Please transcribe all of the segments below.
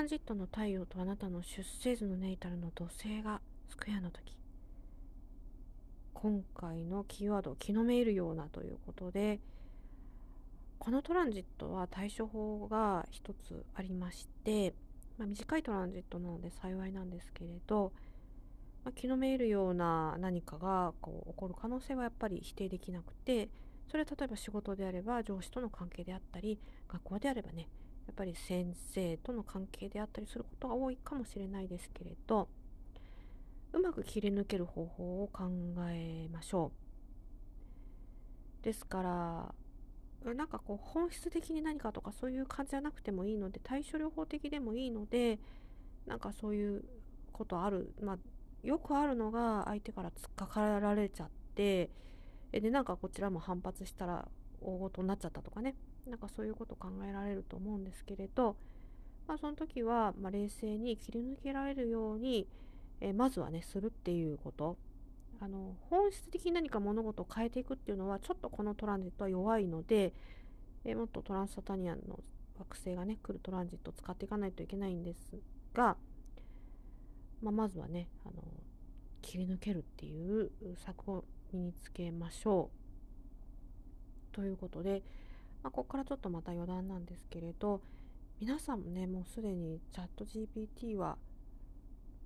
ランジットの太陽とあなたの出生図のネイタルの土星がスクエアの時。今回のキーワードを気のめいるようなということでこのトランジットは対処法が一つありまして、まあ、短いトランジットなので幸いなんですけれど、まあ、気のめいるような何かがこう起こる可能性はやっぱり否定できなくてそれは例えば仕事であれば上司との関係であったり学校であればねやっぱり先生との関係であったりすることが多いかもしれないですけれどうまく切り抜ける方法を考えましょう。ですからなんかこう本質的に何かとかそういう感じじゃなくてもいいので対処療法的でもいいのでなんかそういうことあるまあよくあるのが相手から突っかかられちゃってでなんかこちらも反発したら大ごとになっちゃったとかねなんかそういうこと考えられると思うんですけれど、まあ、その時は、ま、冷静に切り抜けられるように、えまずはねするっていうことあの本質的に何か物事を変えていくっていうのはちょっとこのトランジットは弱いので、えもっとトランスサタニアンの惑星がね来るトランジットを使っていかないといけないんですが、まあ、まずはねあの切り抜けるっていう策を身につけましょう。ということで、まあ、ここからちょっとまた余談なんですけれど皆さんもねもうすでにチャット GPT は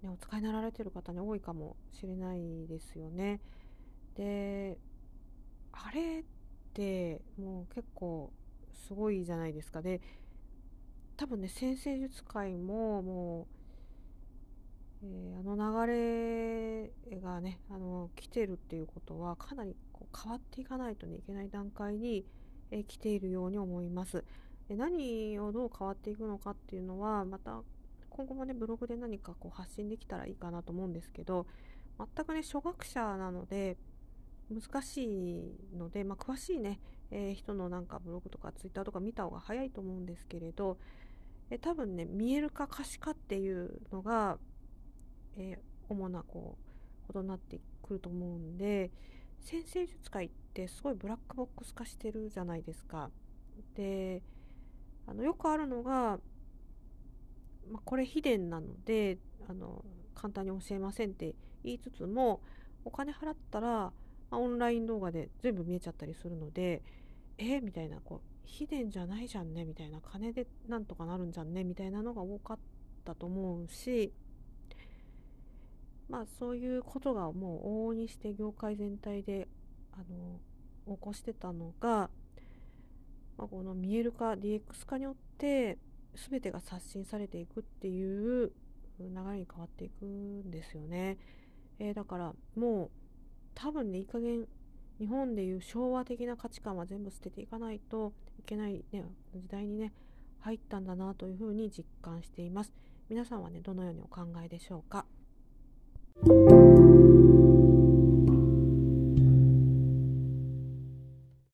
ね、お使いになられてる方に多いかもしれないですよね。で、あれってもう結構すごいじゃないですか。で、多分ね、先生術界ももう、えー、あの流れがね、あの、来てるっていうことはかなり変わっていかないとね、いけない段階に、えー、来ているように思います。で何をどう変わっていくのかっていうのは、また今後もねブログで何かこう発信できたらいいかなと思うんですけど全くね初学者なので難しいので、まあ、詳しいね、えー、人のなんかブログとかツイッターとか見た方が早いと思うんですけれど、え多分ね見える化可視化っていうのが、えー、主なこうことになってくると思うんで先生術界ってすごいブラックボックス化してるじゃないですか。であのよくあるのがまあ、これ秘伝なのであの簡単に教えませんって言いつつもお金払ったら、まあ、オンライン動画で全部見えちゃったりするのでえみたいなこう秘伝じゃないじゃんねみたいな金でなんとかなるんじゃんねみたいなのが多かったと思うしまあそういうことがもう往々にして業界全体であの起こしてたのが、まあ、この見える化 DX 化によって全てが刷新されていくっていう流れに変わっていくんですよね。えー、だからもう多分ねいい加減日本でいう昭和的な価値観は全部捨てていかないといけない、ね、時代にね入ったんだなというふうに実感しています。皆さんはねどのようにお考えでしょうか？